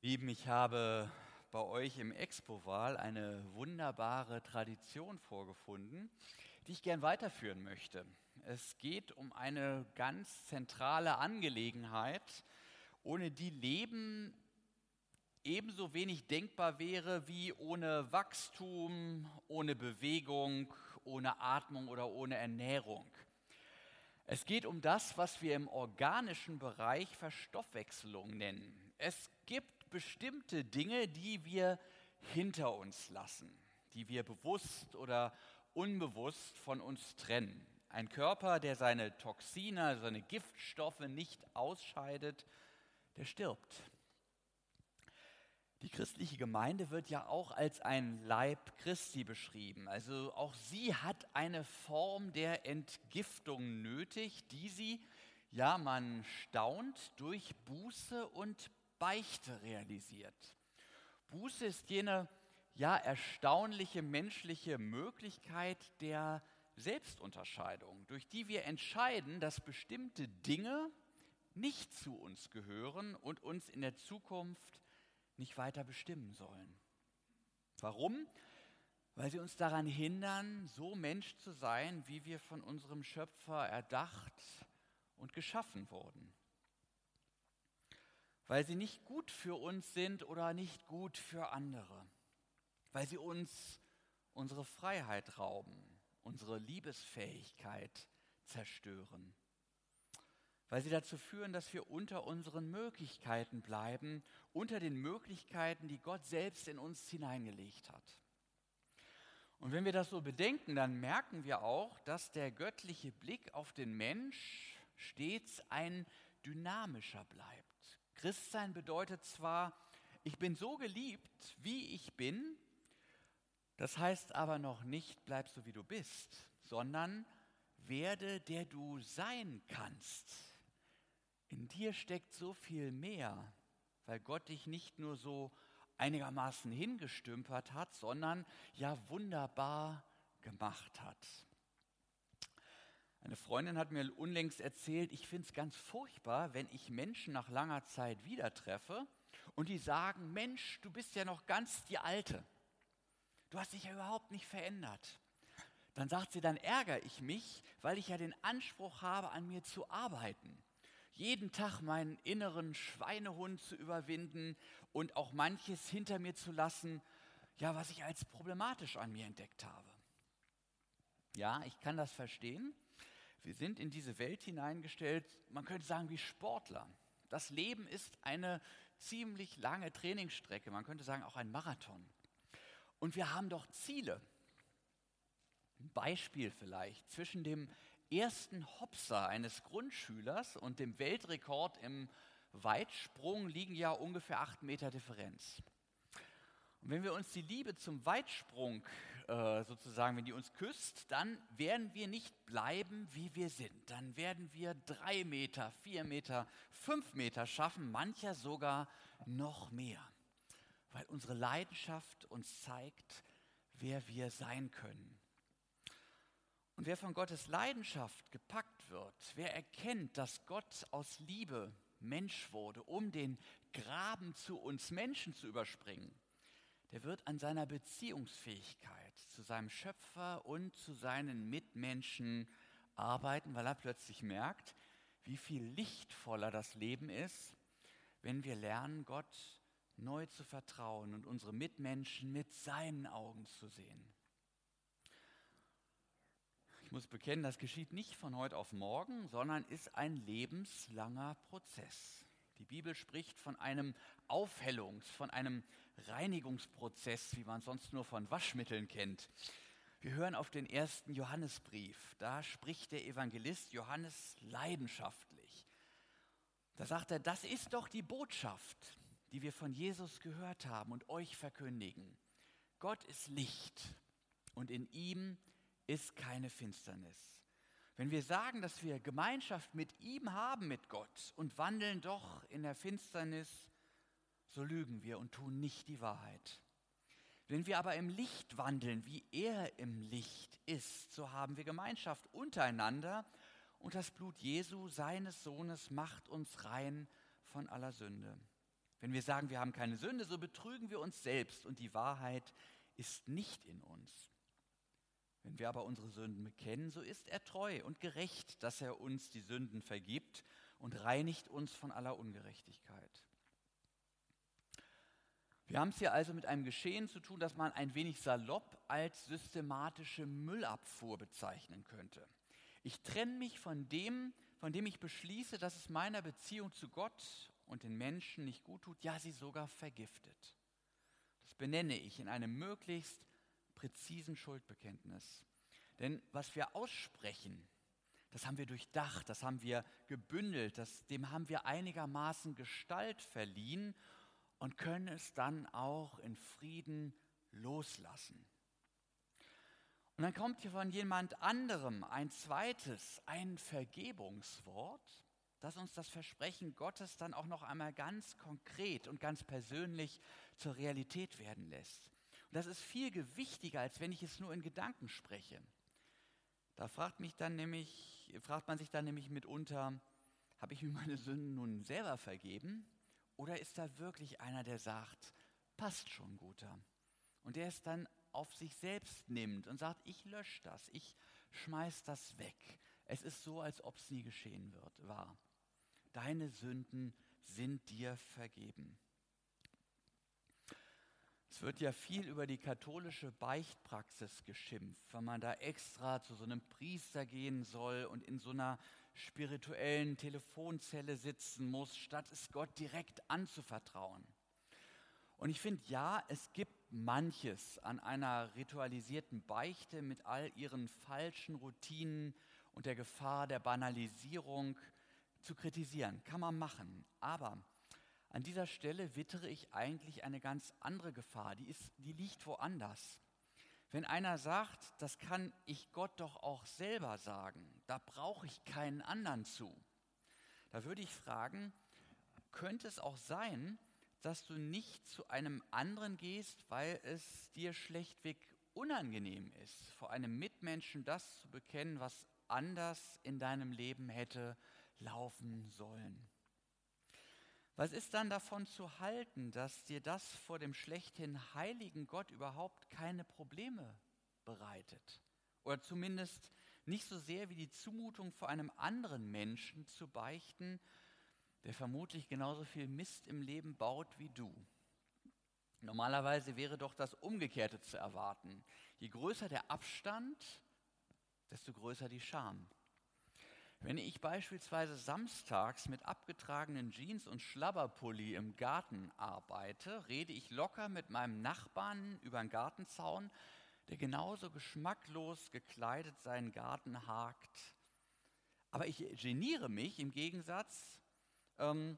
Lieben, ich habe bei euch im Expo-Wahl eine wunderbare Tradition vorgefunden, die ich gern weiterführen möchte. Es geht um eine ganz zentrale Angelegenheit, ohne die Leben ebenso wenig denkbar wäre wie ohne Wachstum, ohne Bewegung, ohne Atmung oder ohne Ernährung. Es geht um das, was wir im organischen Bereich Verstoffwechselung nennen. Es gibt bestimmte Dinge, die wir hinter uns lassen, die wir bewusst oder unbewusst von uns trennen. Ein Körper, der seine Toxine, seine Giftstoffe nicht ausscheidet, der stirbt. Die christliche Gemeinde wird ja auch als ein Leib Christi beschrieben. Also auch sie hat eine Form der Entgiftung nötig, die sie, ja, man staunt, durch Buße und Beichte realisiert. Buße ist jene ja erstaunliche menschliche Möglichkeit der Selbstunterscheidung, durch die wir entscheiden, dass bestimmte Dinge nicht zu uns gehören und uns in der Zukunft nicht weiter bestimmen sollen. Warum? Weil sie uns daran hindern, so Mensch zu sein, wie wir von unserem Schöpfer erdacht und geschaffen wurden weil sie nicht gut für uns sind oder nicht gut für andere, weil sie uns unsere Freiheit rauben, unsere Liebesfähigkeit zerstören, weil sie dazu führen, dass wir unter unseren Möglichkeiten bleiben, unter den Möglichkeiten, die Gott selbst in uns hineingelegt hat. Und wenn wir das so bedenken, dann merken wir auch, dass der göttliche Blick auf den Mensch stets ein dynamischer bleibt. Christsein bedeutet zwar, ich bin so geliebt, wie ich bin, das heißt aber noch nicht, bleib so wie du bist, sondern werde der du sein kannst. In dir steckt so viel mehr, weil Gott dich nicht nur so einigermaßen hingestümpert hat, sondern ja wunderbar gemacht hat. Eine Freundin hat mir unlängst erzählt, ich finde es ganz furchtbar, wenn ich Menschen nach langer Zeit wieder treffe und die sagen, Mensch, du bist ja noch ganz die Alte. Du hast dich ja überhaupt nicht verändert. Dann sagt sie, dann ärgere ich mich, weil ich ja den Anspruch habe, an mir zu arbeiten. Jeden Tag meinen inneren Schweinehund zu überwinden und auch manches hinter mir zu lassen, ja, was ich als problematisch an mir entdeckt habe. Ja, ich kann das verstehen. Wir sind in diese Welt hineingestellt, man könnte sagen wie Sportler. Das Leben ist eine ziemlich lange Trainingsstrecke, man könnte sagen auch ein Marathon. Und wir haben doch Ziele. Ein Beispiel vielleicht zwischen dem ersten Hopser eines Grundschülers und dem Weltrekord im Weitsprung liegen ja ungefähr acht Meter Differenz. Und wenn wir uns die Liebe zum Weitsprung äh, sozusagen, wenn die uns küsst, dann werden wir nicht bleiben, wie wir sind. Dann werden wir drei Meter, vier Meter, fünf Meter schaffen, mancher sogar noch mehr. Weil unsere Leidenschaft uns zeigt, wer wir sein können. Und wer von Gottes Leidenschaft gepackt wird, wer erkennt, dass Gott aus Liebe Mensch wurde, um den Graben zu uns Menschen zu überspringen, der wird an seiner Beziehungsfähigkeit zu seinem Schöpfer und zu seinen Mitmenschen arbeiten, weil er plötzlich merkt, wie viel lichtvoller das Leben ist, wenn wir lernen, Gott neu zu vertrauen und unsere Mitmenschen mit seinen Augen zu sehen. Ich muss bekennen, das geschieht nicht von heute auf morgen, sondern ist ein lebenslanger Prozess. Die Bibel spricht von einem Aufhellungs-, von einem Reinigungsprozess, wie man sonst nur von Waschmitteln kennt. Wir hören auf den ersten Johannesbrief. Da spricht der Evangelist Johannes leidenschaftlich. Da sagt er, das ist doch die Botschaft, die wir von Jesus gehört haben und euch verkündigen. Gott ist Licht und in ihm ist keine Finsternis. Wenn wir sagen, dass wir Gemeinschaft mit ihm haben, mit Gott, und wandeln doch in der Finsternis, so lügen wir und tun nicht die Wahrheit. Wenn wir aber im Licht wandeln, wie er im Licht ist, so haben wir Gemeinschaft untereinander und das Blut Jesu, seines Sohnes, macht uns rein von aller Sünde. Wenn wir sagen, wir haben keine Sünde, so betrügen wir uns selbst und die Wahrheit ist nicht in uns. Wenn wir aber unsere Sünden bekennen, so ist er treu und gerecht, dass er uns die Sünden vergibt und reinigt uns von aller Ungerechtigkeit. Wir haben es hier also mit einem Geschehen zu tun, das man ein wenig salopp als systematische Müllabfuhr bezeichnen könnte. Ich trenne mich von dem, von dem ich beschließe, dass es meiner Beziehung zu Gott und den Menschen nicht gut tut, ja sie sogar vergiftet. Das benenne ich in einem möglichst präzisen Schuldbekenntnis. Denn was wir aussprechen, das haben wir durchdacht, das haben wir gebündelt, das, dem haben wir einigermaßen Gestalt verliehen und können es dann auch in Frieden loslassen. Und dann kommt hier von jemand anderem ein zweites, ein Vergebungswort, das uns das Versprechen Gottes dann auch noch einmal ganz konkret und ganz persönlich zur Realität werden lässt. Und das ist viel gewichtiger, als wenn ich es nur in Gedanken spreche. Da fragt, mich dann nämlich, fragt man sich dann nämlich mitunter, habe ich mir meine Sünden nun selber vergeben? Oder ist da wirklich einer, der sagt, passt schon, guter? Und der es dann auf sich selbst nimmt und sagt, ich lösche das, ich schmeiß das weg. Es ist so, als ob es nie geschehen wird, war. Deine Sünden sind dir vergeben. Es wird ja viel über die katholische Beichtpraxis geschimpft, wenn man da extra zu so einem Priester gehen soll und in so einer spirituellen Telefonzelle sitzen muss, statt es Gott direkt anzuvertrauen. Und ich finde, ja, es gibt manches an einer ritualisierten Beichte mit all ihren falschen Routinen und der Gefahr der Banalisierung zu kritisieren. Kann man machen. Aber an dieser Stelle wittere ich eigentlich eine ganz andere Gefahr. Die, ist, die liegt woanders. Wenn einer sagt, das kann ich Gott doch auch selber sagen, da brauche ich keinen anderen zu, da würde ich fragen, könnte es auch sein, dass du nicht zu einem anderen gehst, weil es dir schlechtweg unangenehm ist, vor einem Mitmenschen das zu bekennen, was anders in deinem Leben hätte laufen sollen? Was ist dann davon zu halten, dass dir das vor dem schlechthin heiligen Gott überhaupt keine Probleme bereitet? Oder zumindest nicht so sehr wie die Zumutung vor einem anderen Menschen zu beichten, der vermutlich genauso viel Mist im Leben baut wie du. Normalerweise wäre doch das Umgekehrte zu erwarten. Je größer der Abstand, desto größer die Scham. Wenn ich beispielsweise samstags mit abgetragenen Jeans und Schlabberpulli im Garten arbeite, rede ich locker mit meinem Nachbarn über den Gartenzaun, der genauso geschmacklos gekleidet seinen Garten hakt. Aber ich geniere mich im Gegensatz, ähm,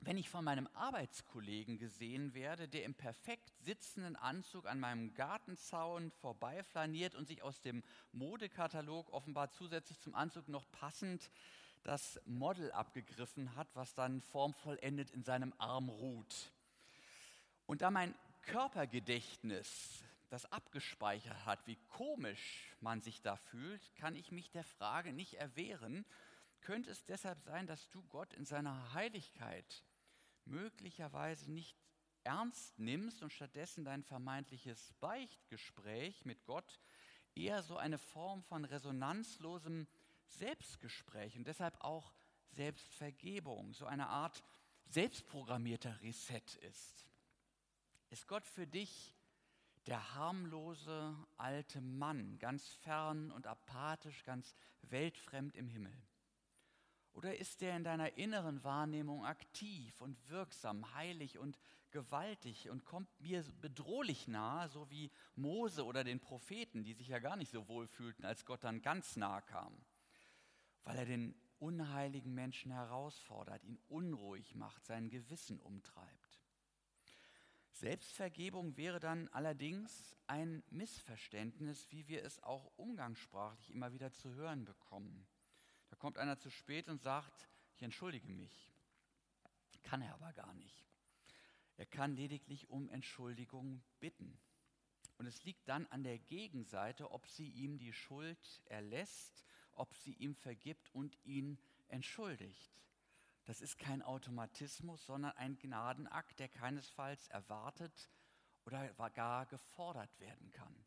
wenn ich von meinem Arbeitskollegen gesehen werde, der im perfekt sitzenden Anzug an meinem Gartenzaun vorbeiflaniert und sich aus dem Modekatalog offenbar zusätzlich zum Anzug noch passend das Model abgegriffen hat, was dann formvollendet in seinem Arm ruht. Und da mein Körpergedächtnis das abgespeichert hat, wie komisch man sich da fühlt, kann ich mich der Frage nicht erwehren, könnte es deshalb sein, dass du Gott in seiner Heiligkeit möglicherweise nicht ernst nimmst und stattdessen dein vermeintliches Beichtgespräch mit Gott eher so eine Form von resonanzlosem Selbstgespräch und deshalb auch Selbstvergebung, so eine Art selbstprogrammierter Reset ist. Ist Gott für dich der harmlose alte Mann, ganz fern und apathisch, ganz weltfremd im Himmel? Oder ist er in deiner inneren Wahrnehmung aktiv und wirksam, heilig und gewaltig und kommt mir bedrohlich nahe, so wie Mose oder den Propheten, die sich ja gar nicht so wohl fühlten, als Gott dann ganz nahe kam, weil er den unheiligen Menschen herausfordert, ihn unruhig macht, sein Gewissen umtreibt. Selbstvergebung wäre dann allerdings ein Missverständnis, wie wir es auch umgangssprachlich immer wieder zu hören bekommen. Kommt einer zu spät und sagt, ich entschuldige mich. Kann er aber gar nicht. Er kann lediglich um Entschuldigung bitten. Und es liegt dann an der Gegenseite, ob sie ihm die Schuld erlässt, ob sie ihm vergibt und ihn entschuldigt. Das ist kein Automatismus, sondern ein Gnadenakt, der keinesfalls erwartet oder gar gefordert werden kann.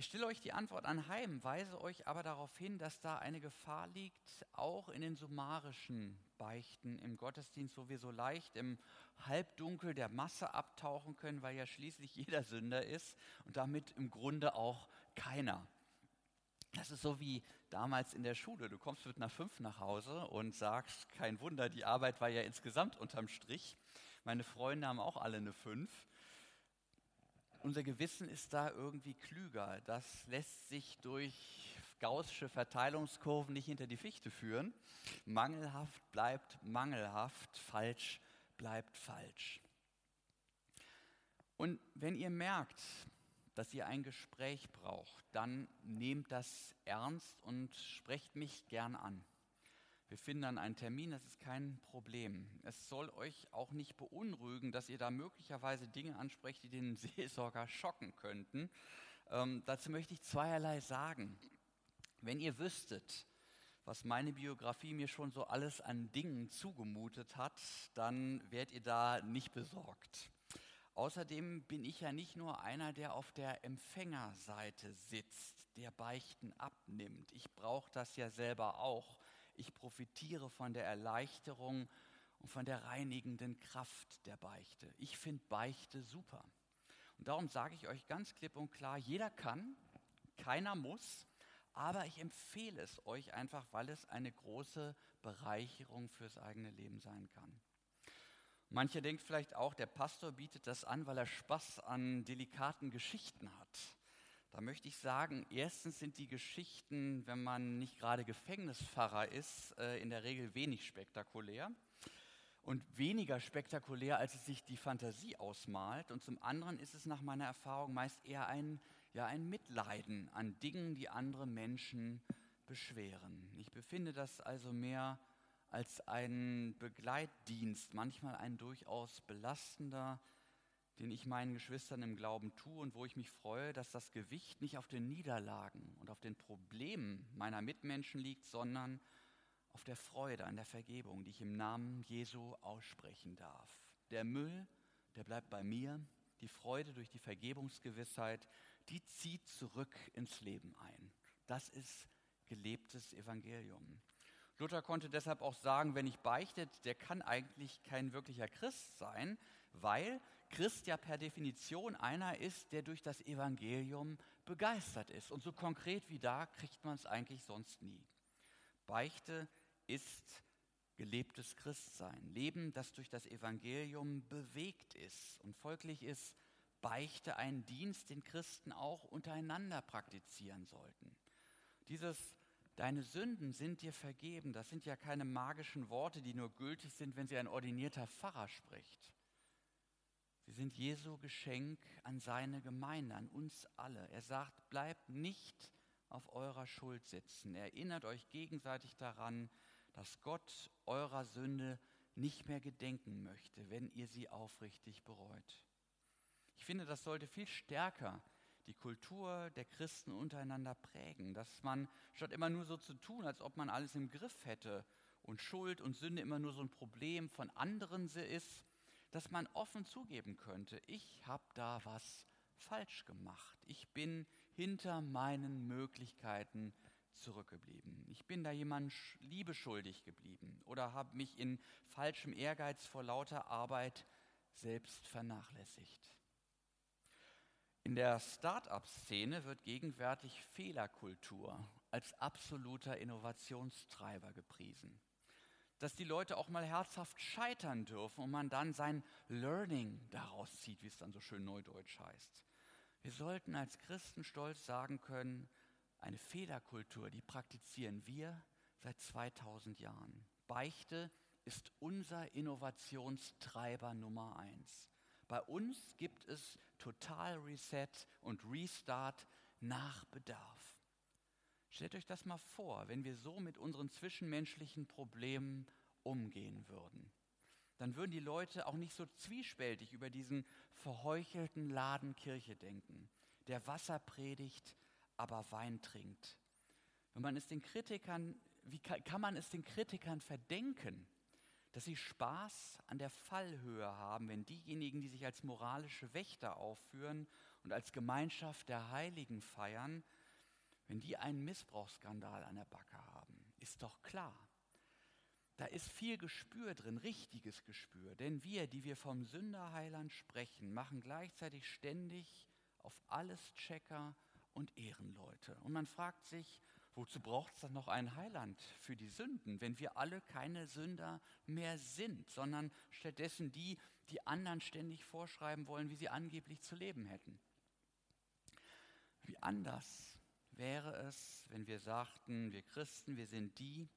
Ich stelle euch die Antwort anheim, weise euch aber darauf hin, dass da eine Gefahr liegt, auch in den summarischen Beichten im Gottesdienst, wo wir so leicht im Halbdunkel der Masse abtauchen können, weil ja schließlich jeder Sünder ist und damit im Grunde auch keiner. Das ist so wie damals in der Schule. Du kommst mit einer 5 nach Hause und sagst, kein Wunder, die Arbeit war ja insgesamt unterm Strich. Meine Freunde haben auch alle eine 5. Unser Gewissen ist da irgendwie klüger. Das lässt sich durch gaußsche Verteilungskurven nicht hinter die Fichte führen. Mangelhaft bleibt mangelhaft, falsch bleibt falsch. Und wenn ihr merkt, dass ihr ein Gespräch braucht, dann nehmt das ernst und sprecht mich gern an. Wir finden dann einen Termin, das ist kein Problem. Es soll euch auch nicht beunruhigen, dass ihr da möglicherweise Dinge ansprecht, die den Seelsorger schocken könnten. Ähm, dazu möchte ich zweierlei sagen. Wenn ihr wüsstet, was meine Biografie mir schon so alles an Dingen zugemutet hat, dann wärt ihr da nicht besorgt. Außerdem bin ich ja nicht nur einer, der auf der Empfängerseite sitzt, der Beichten abnimmt. Ich brauche das ja selber auch. Ich profitiere von der Erleichterung und von der reinigenden Kraft der Beichte. Ich finde Beichte super. Und darum sage ich euch ganz klipp und klar, jeder kann, keiner muss, aber ich empfehle es euch einfach, weil es eine große Bereicherung fürs eigene Leben sein kann. Mancher denkt vielleicht auch, der Pastor bietet das an, weil er Spaß an delikaten Geschichten hat. Da möchte ich sagen, erstens sind die Geschichten, wenn man nicht gerade Gefängnispfarrer ist, äh, in der Regel wenig spektakulär und weniger spektakulär, als es sich die Fantasie ausmalt. Und zum anderen ist es nach meiner Erfahrung meist eher ein, ja, ein Mitleiden an Dingen, die andere Menschen beschweren. Ich befinde das also mehr als ein Begleitdienst, manchmal ein durchaus belastender, den ich meinen Geschwistern im Glauben tue und wo ich mich freue, dass das Gewicht nicht auf den Niederlagen und auf den Problemen meiner Mitmenschen liegt, sondern auf der Freude an der Vergebung, die ich im Namen Jesu aussprechen darf. Der Müll, der bleibt bei mir, die Freude durch die Vergebungsgewissheit, die zieht zurück ins Leben ein. Das ist gelebtes Evangelium. Luther konnte deshalb auch sagen, wenn ich beichtet, der kann eigentlich kein wirklicher Christ sein, weil Christ ja per Definition einer ist, der durch das Evangelium begeistert ist. Und so konkret wie da kriegt man es eigentlich sonst nie. Beichte ist gelebtes Christsein, Leben, das durch das Evangelium bewegt ist. Und folglich ist Beichte ein Dienst, den Christen auch untereinander praktizieren sollten. Dieses Deine Sünden sind dir vergeben. Das sind ja keine magischen Worte, die nur gültig sind, wenn sie ein ordinierter Pfarrer spricht. Sie sind Jesu Geschenk an seine Gemeinde, an uns alle. Er sagt, bleibt nicht auf eurer Schuld sitzen. Erinnert euch gegenseitig daran, dass Gott eurer Sünde nicht mehr gedenken möchte, wenn ihr sie aufrichtig bereut. Ich finde, das sollte viel stärker die Kultur der Christen untereinander prägen, dass man statt immer nur so zu tun, als ob man alles im Griff hätte und Schuld und Sünde immer nur so ein Problem von anderen ist, dass man offen zugeben könnte, ich habe da was falsch gemacht. Ich bin hinter meinen Möglichkeiten zurückgeblieben. Ich bin da jemand Liebe schuldig geblieben oder habe mich in falschem Ehrgeiz vor lauter Arbeit selbst vernachlässigt. In der Start-up-Szene wird gegenwärtig Fehlerkultur als absoluter Innovationstreiber gepriesen. Dass die Leute auch mal herzhaft scheitern dürfen und man dann sein Learning daraus zieht, wie es dann so schön neudeutsch heißt. Wir sollten als Christen stolz sagen können, eine Fehlerkultur, die praktizieren wir seit 2000 Jahren. Beichte ist unser Innovationstreiber Nummer eins. Bei uns gibt es Total Reset und Restart nach Bedarf. Stellt euch das mal vor, wenn wir so mit unseren zwischenmenschlichen Problemen umgehen würden. Dann würden die Leute auch nicht so zwiespältig über diesen verheuchelten Laden Kirche denken, der Wasser predigt, aber Wein trinkt. Wenn man es den Kritikern wie kann, kann man es den Kritikern verdenken, dass sie Spaß an der Fallhöhe haben, wenn diejenigen, die sich als moralische Wächter aufführen und als Gemeinschaft der Heiligen feiern, wenn die einen Missbrauchsskandal an der Backe haben? Ist doch klar. Da ist viel Gespür drin, richtiges Gespür. Denn wir, die wir vom Sünderheiland sprechen, machen gleichzeitig ständig auf alles Checker und Ehrenleute. Und man fragt sich, wozu braucht es dann noch einen Heiland für die Sünden, wenn wir alle keine Sünder mehr sind, sondern stattdessen die, die anderen ständig vorschreiben wollen, wie sie angeblich zu leben hätten? Wie anders wäre es, wenn wir sagten, wir Christen, wir sind die,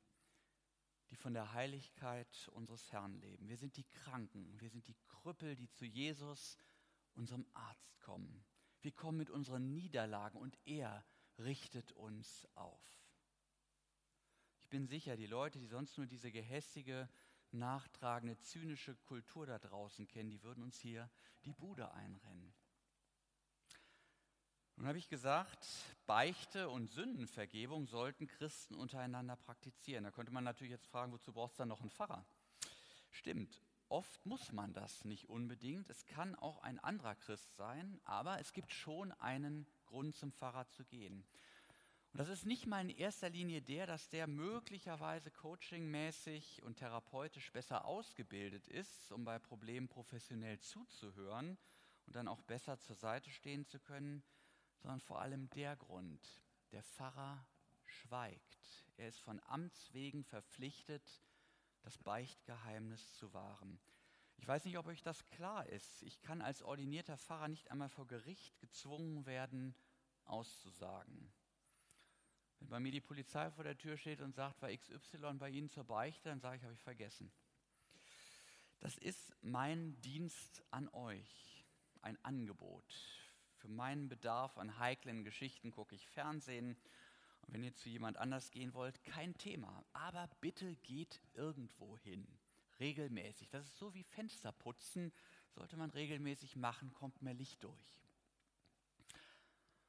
die von der Heiligkeit unseres Herrn leben. Wir sind die Kranken, wir sind die Krüppel, die zu Jesus, unserem Arzt, kommen. Wir kommen mit unseren Niederlagen und er richtet uns auf. Ich bin sicher, die Leute, die sonst nur diese gehässige, nachtragende, zynische Kultur da draußen kennen, die würden uns hier die Bude einrennen. Nun habe ich gesagt, Beichte und Sündenvergebung sollten Christen untereinander praktizieren. Da könnte man natürlich jetzt fragen, wozu brauchst du dann noch einen Pfarrer? Stimmt, Oft muss man das nicht unbedingt. Es kann auch ein anderer Christ sein, aber es gibt schon einen Grund zum Pfarrer zu gehen. Und das ist nicht mal in erster Linie der, dass der möglicherweise coachingmäßig und therapeutisch besser ausgebildet ist, um bei Problemen professionell zuzuhören und dann auch besser zur Seite stehen zu können, sondern vor allem der Grund, der Pfarrer schweigt. Er ist von Amts wegen verpflichtet, das Beichtgeheimnis zu wahren. Ich weiß nicht, ob euch das klar ist. Ich kann als ordinierter Pfarrer nicht einmal vor Gericht gezwungen werden, auszusagen. Wenn bei mir die Polizei vor der Tür steht und sagt, war XY bei Ihnen zur Beichte, dann sage ich, habe ich vergessen. Das ist mein Dienst an euch, ein Angebot. Für meinen Bedarf an heiklen Geschichten gucke ich Fernsehen und wenn ihr zu jemand anders gehen wollt, kein Thema. Aber bitte geht irgendwo hin. Regelmäßig. Das ist so wie Fenster putzen. Sollte man regelmäßig machen, kommt mehr Licht durch.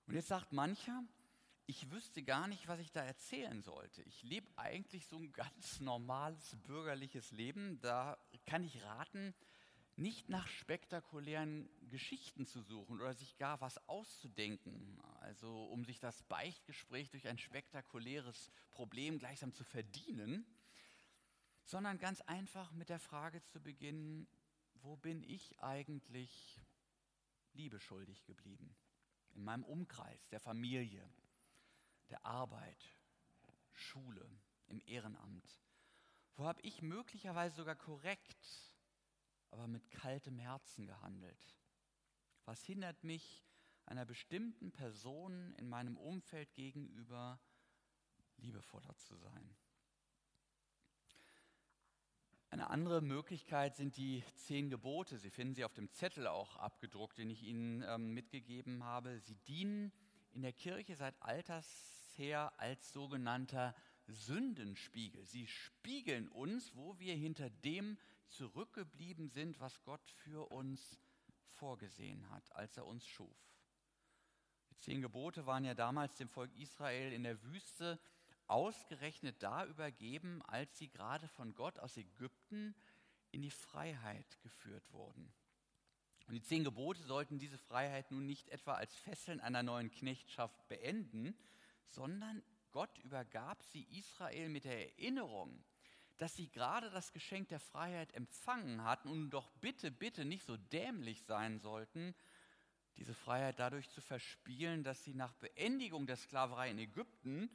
Und jetzt sagt mancher, ich wüsste gar nicht, was ich da erzählen sollte. Ich lebe eigentlich so ein ganz normales bürgerliches Leben. Da kann ich raten, nicht nach spektakulären Geschichten zu suchen oder sich gar was auszudenken, also um sich das Beichtgespräch durch ein spektakuläres Problem gleichsam zu verdienen, sondern ganz einfach mit der Frage zu beginnen, wo bin ich eigentlich Liebe schuldig geblieben? In meinem Umkreis, der Familie, der Arbeit, Schule, im Ehrenamt. Wo habe ich möglicherweise sogar korrekt aber mit kaltem Herzen gehandelt? Was hindert mich, einer bestimmten Person in meinem Umfeld gegenüber liebevoller zu sein? Eine andere Möglichkeit sind die zehn Gebote. Sie finden sie auf dem Zettel auch abgedruckt, den ich Ihnen ähm, mitgegeben habe. Sie dienen in der Kirche seit alters her als sogenannter Sündenspiegel. Sie spiegeln uns, wo wir hinter dem zurückgeblieben sind, was Gott für uns vorgesehen hat, als er uns schuf. Die zehn Gebote waren ja damals dem Volk Israel in der Wüste ausgerechnet da übergeben, als sie gerade von Gott aus Ägypten in die Freiheit geführt wurden. Und die zehn Gebote sollten diese Freiheit nun nicht etwa als Fesseln einer neuen Knechtschaft beenden, sondern Gott übergab sie Israel mit der Erinnerung, dass sie gerade das Geschenk der Freiheit empfangen hatten und doch bitte, bitte nicht so dämlich sein sollten, diese Freiheit dadurch zu verspielen, dass sie nach Beendigung der Sklaverei in Ägypten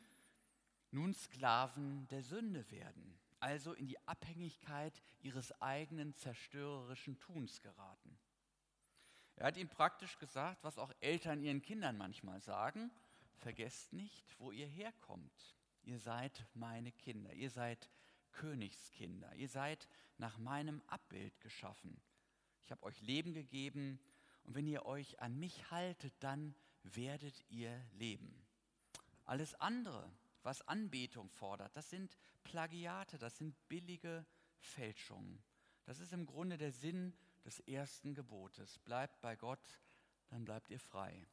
nun Sklaven der Sünde werden, also in die Abhängigkeit ihres eigenen zerstörerischen Tuns geraten. Er hat ihnen praktisch gesagt, was auch Eltern ihren Kindern manchmal sagen, vergesst nicht, wo ihr herkommt. Ihr seid meine Kinder, ihr seid Königskinder. Ihr seid nach meinem Abbild geschaffen. Ich habe euch Leben gegeben und wenn ihr euch an mich haltet, dann werdet ihr leben. Alles andere, was Anbetung fordert, das sind Plagiate, das sind billige Fälschungen. Das ist im Grunde der Sinn des ersten Gebotes. Bleibt bei Gott, dann bleibt ihr frei.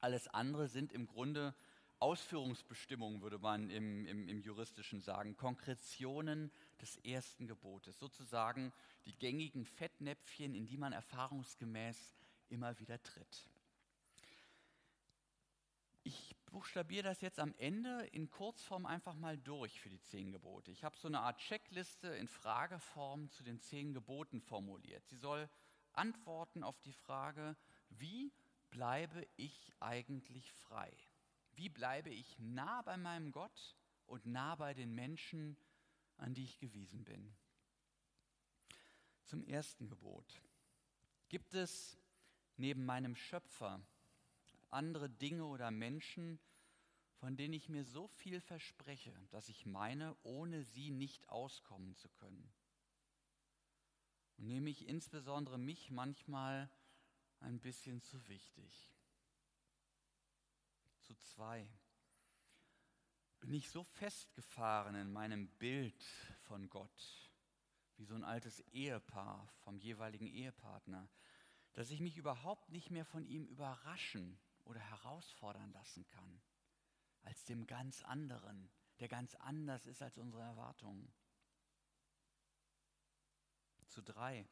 Alles andere sind im Grunde Ausführungsbestimmungen, würde man im, im, im, juristischen sagen, Konkretionen des ersten Gebotes, sozusagen die gängigen Fettnäpfchen, in die man erfahrungsgemäß immer wieder tritt. Ich buchstabiere das jetzt am Ende in Kurzform einfach mal durch für die zehn Gebote. Ich habe so eine Art Checkliste in Frageform zu den zehn Geboten formuliert. Sie soll antworten auf die Frage, wie bleibe ich eigentlich frei? Wie bleibe ich nah bei meinem Gott und nah bei den Menschen, an die ich gewiesen bin? Zum ersten Gebot. Gibt es neben meinem Schöpfer andere Dinge oder Menschen, von denen ich mir so viel verspreche, dass ich meine, ohne sie nicht auskommen zu können? Und nehme ich insbesondere mich manchmal ein bisschen zu wichtig zu zwei. Bin ich so festgefahren in meinem Bild von Gott, wie so ein altes Ehepaar vom jeweiligen Ehepartner, dass ich mich überhaupt nicht mehr von ihm überraschen oder herausfordern lassen kann, als dem ganz anderen, der ganz anders ist als unsere Erwartungen. Zu drei.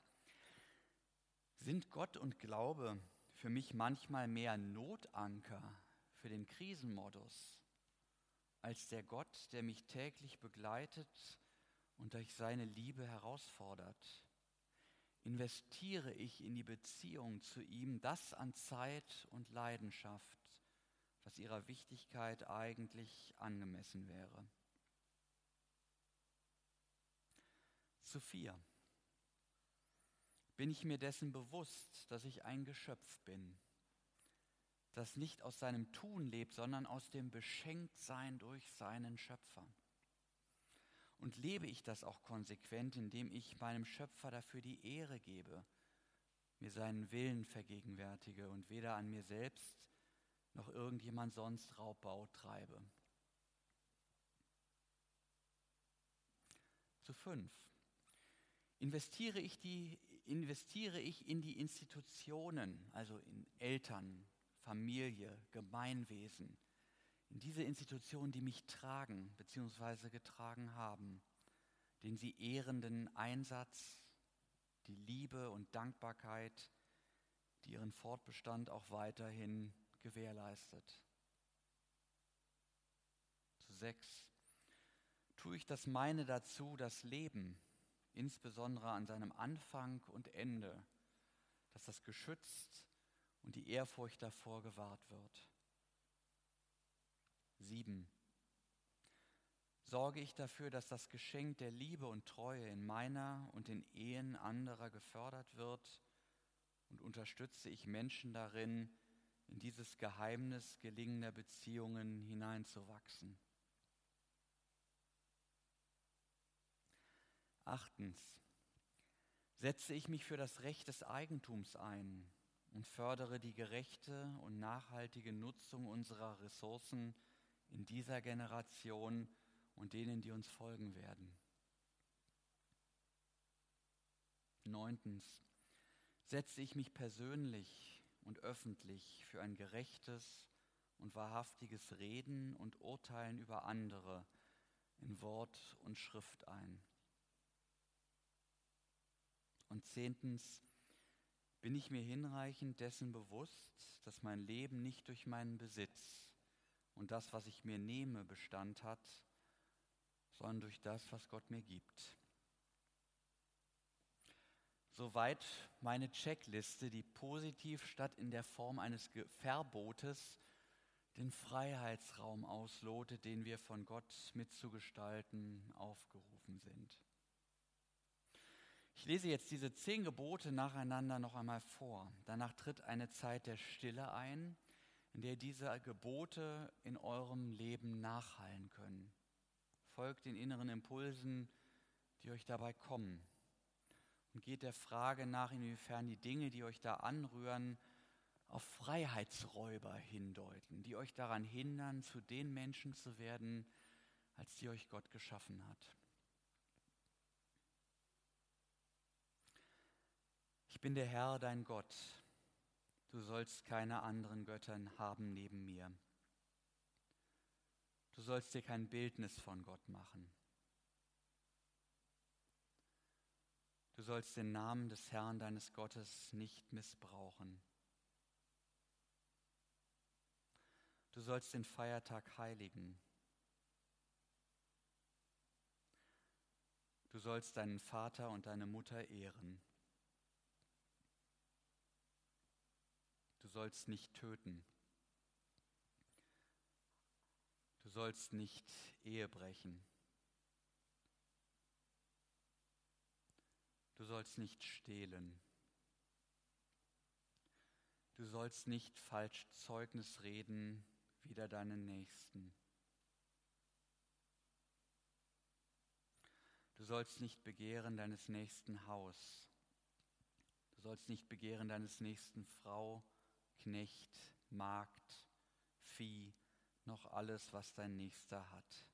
Sind Gott und Glaube für mich manchmal mehr Notanker für den Krisenmodus als der Gott, der mich täglich begleitet und durch seine Liebe herausfordert. Investiere ich in die Beziehung zu ihm das an Zeit und Leidenschaft, was ihrer Wichtigkeit eigentlich angemessen wäre. Zu vier. Bin ich mir dessen bewusst, dass ich ein Geschöpf bin? Das nicht aus seinem Tun lebt, sondern aus dem Beschenktsein durch seinen Schöpfer. Und lebe ich das auch konsequent, indem ich meinem Schöpfer dafür die Ehre gebe, mir seinen Willen vergegenwärtige und weder an mir selbst noch irgendjemand sonst Raubbau treibe. Zu fünf. Investiere ich, die, investiere ich in die Institutionen, also in Eltern, Familie, Gemeinwesen, in diese Institutionen, die mich tragen bzw. getragen haben, den sie ehrenden Einsatz, die Liebe und Dankbarkeit, die ihren Fortbestand auch weiterhin gewährleistet. Zu sechs. Tue ich das meine dazu, das Leben, insbesondere an seinem Anfang und Ende, dass das geschützt und die Ehrfurcht davor gewahrt wird. Sieben. Sorge ich dafür, dass das Geschenk der Liebe und Treue in meiner und in Ehen anderer gefördert wird und unterstütze ich Menschen darin, in dieses Geheimnis gelingender Beziehungen hineinzuwachsen. Achtens. Setze ich mich für das Recht des Eigentums ein und fördere die gerechte und nachhaltige Nutzung unserer Ressourcen in dieser Generation und denen, die uns folgen werden. Neuntens. Setze ich mich persönlich und öffentlich für ein gerechtes und wahrhaftiges Reden und Urteilen über andere in Wort und Schrift ein. Und zehntens, bin ich mir hinreichend dessen bewusst, dass mein Leben nicht durch meinen Besitz und das, was ich mir nehme, Bestand hat, sondern durch das, was Gott mir gibt. Soweit meine Checkliste, die positiv statt in der Form eines Verbotes den Freiheitsraum auslotet, den wir von Gott mitzugestalten aufgerufen sind. Ich lese jetzt diese zehn Gebote nacheinander noch einmal vor. Danach tritt eine Zeit der Stille ein, in der diese Gebote in eurem Leben nachhallen können. Folgt den inneren Impulsen, die euch dabei kommen. Und geht der Frage nach, inwiefern die Dinge, die euch da anrühren, auf Freiheitsräuber hindeuten, die euch daran hindern, zu den Menschen zu werden, als die euch Gott geschaffen hat. Ich bin der Herr, dein Gott. Du sollst keine anderen Götter haben neben mir. Du sollst dir kein Bildnis von Gott machen. Du sollst den Namen des Herrn deines Gottes nicht missbrauchen. Du sollst den Feiertag heiligen. Du sollst deinen Vater und deine Mutter ehren. Du sollst nicht töten. Du sollst nicht Ehe brechen. Du sollst nicht stehlen. Du sollst nicht falsch Zeugnis reden wider deinen Nächsten. Du sollst nicht begehren deines nächsten Haus. Du sollst nicht begehren deines nächsten Frau, Knecht, Magd, Vieh, noch alles, was dein Nächster hat.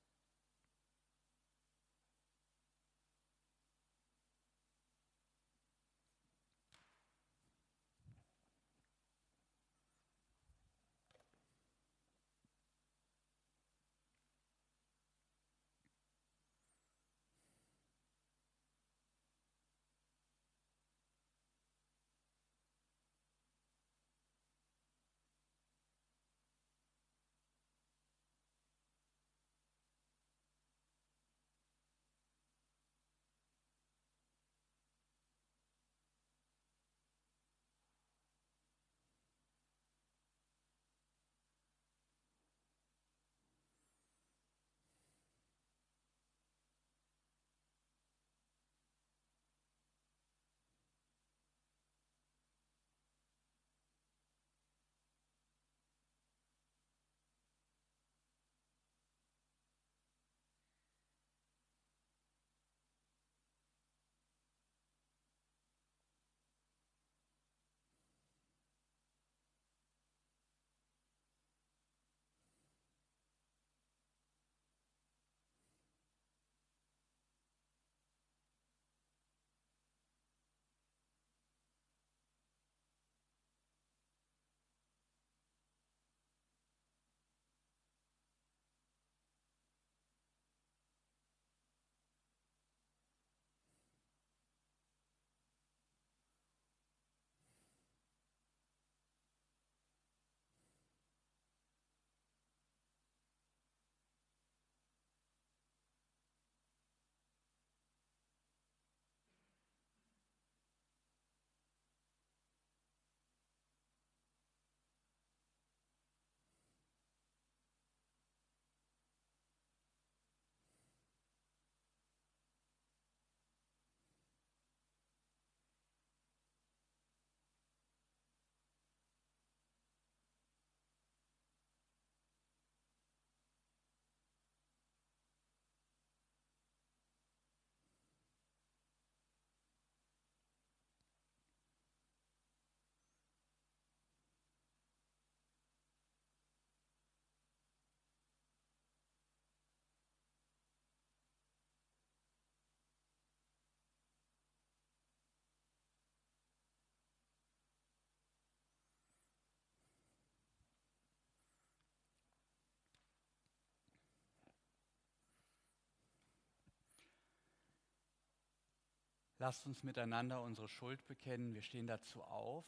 Lasst uns miteinander unsere Schuld bekennen. Wir stehen dazu auf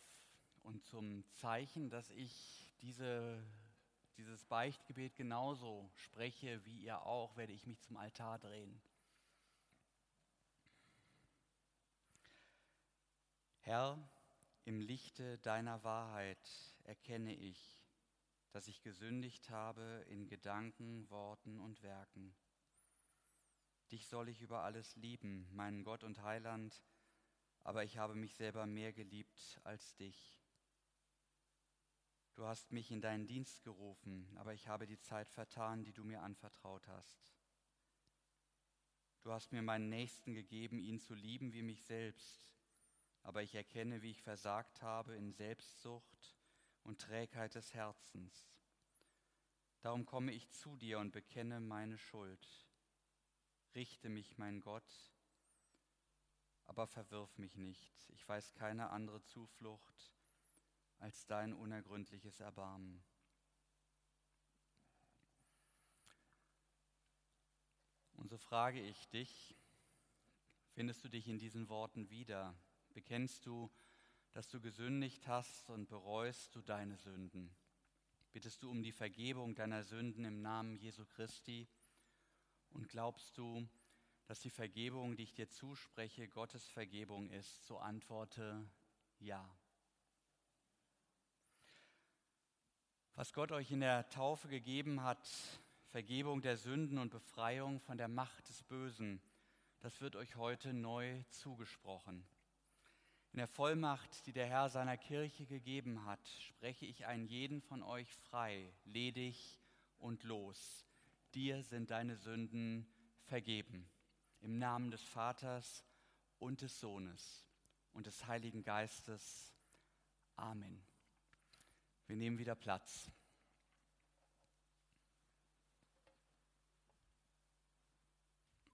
und zum Zeichen, dass ich diese, dieses Beichtgebet genauso spreche wie ihr auch, werde ich mich zum Altar drehen. Herr, im Lichte deiner Wahrheit erkenne ich, dass ich gesündigt habe in Gedanken, Worten und Werken Dich soll ich über alles lieben, meinen Gott und Heiland, aber ich habe mich selber mehr geliebt als dich. Du hast mich in deinen Dienst gerufen, aber ich habe die Zeit vertan, die du mir anvertraut hast. Du hast mir meinen Nächsten gegeben, ihn zu lieben wie mich selbst, aber ich erkenne, wie ich versagt habe in Selbstsucht und Trägheit des Herzens. Darum komme ich zu dir und bekenne meine Schuld. Richte mich, mein Gott, aber verwirf mich nicht. Ich weiß keine andere Zuflucht als dein unergründliches Erbarmen. Und so frage ich dich, findest du dich in diesen Worten wieder? Bekennst du, dass du gesündigt hast und bereust du deine Sünden? Bittest du um die Vergebung deiner Sünden im Namen Jesu Christi? Und glaubst du, dass die Vergebung, die ich dir zuspreche, Gottes Vergebung ist? So antworte ja. Was Gott euch in der Taufe gegeben hat, Vergebung der Sünden und Befreiung von der Macht des Bösen, das wird euch heute neu zugesprochen. In der Vollmacht, die der Herr seiner Kirche gegeben hat, spreche ich einen jeden von euch frei, ledig und los. Dir sind deine Sünden vergeben. Im Namen des Vaters und des Sohnes und des Heiligen Geistes. Amen. Wir nehmen wieder Platz.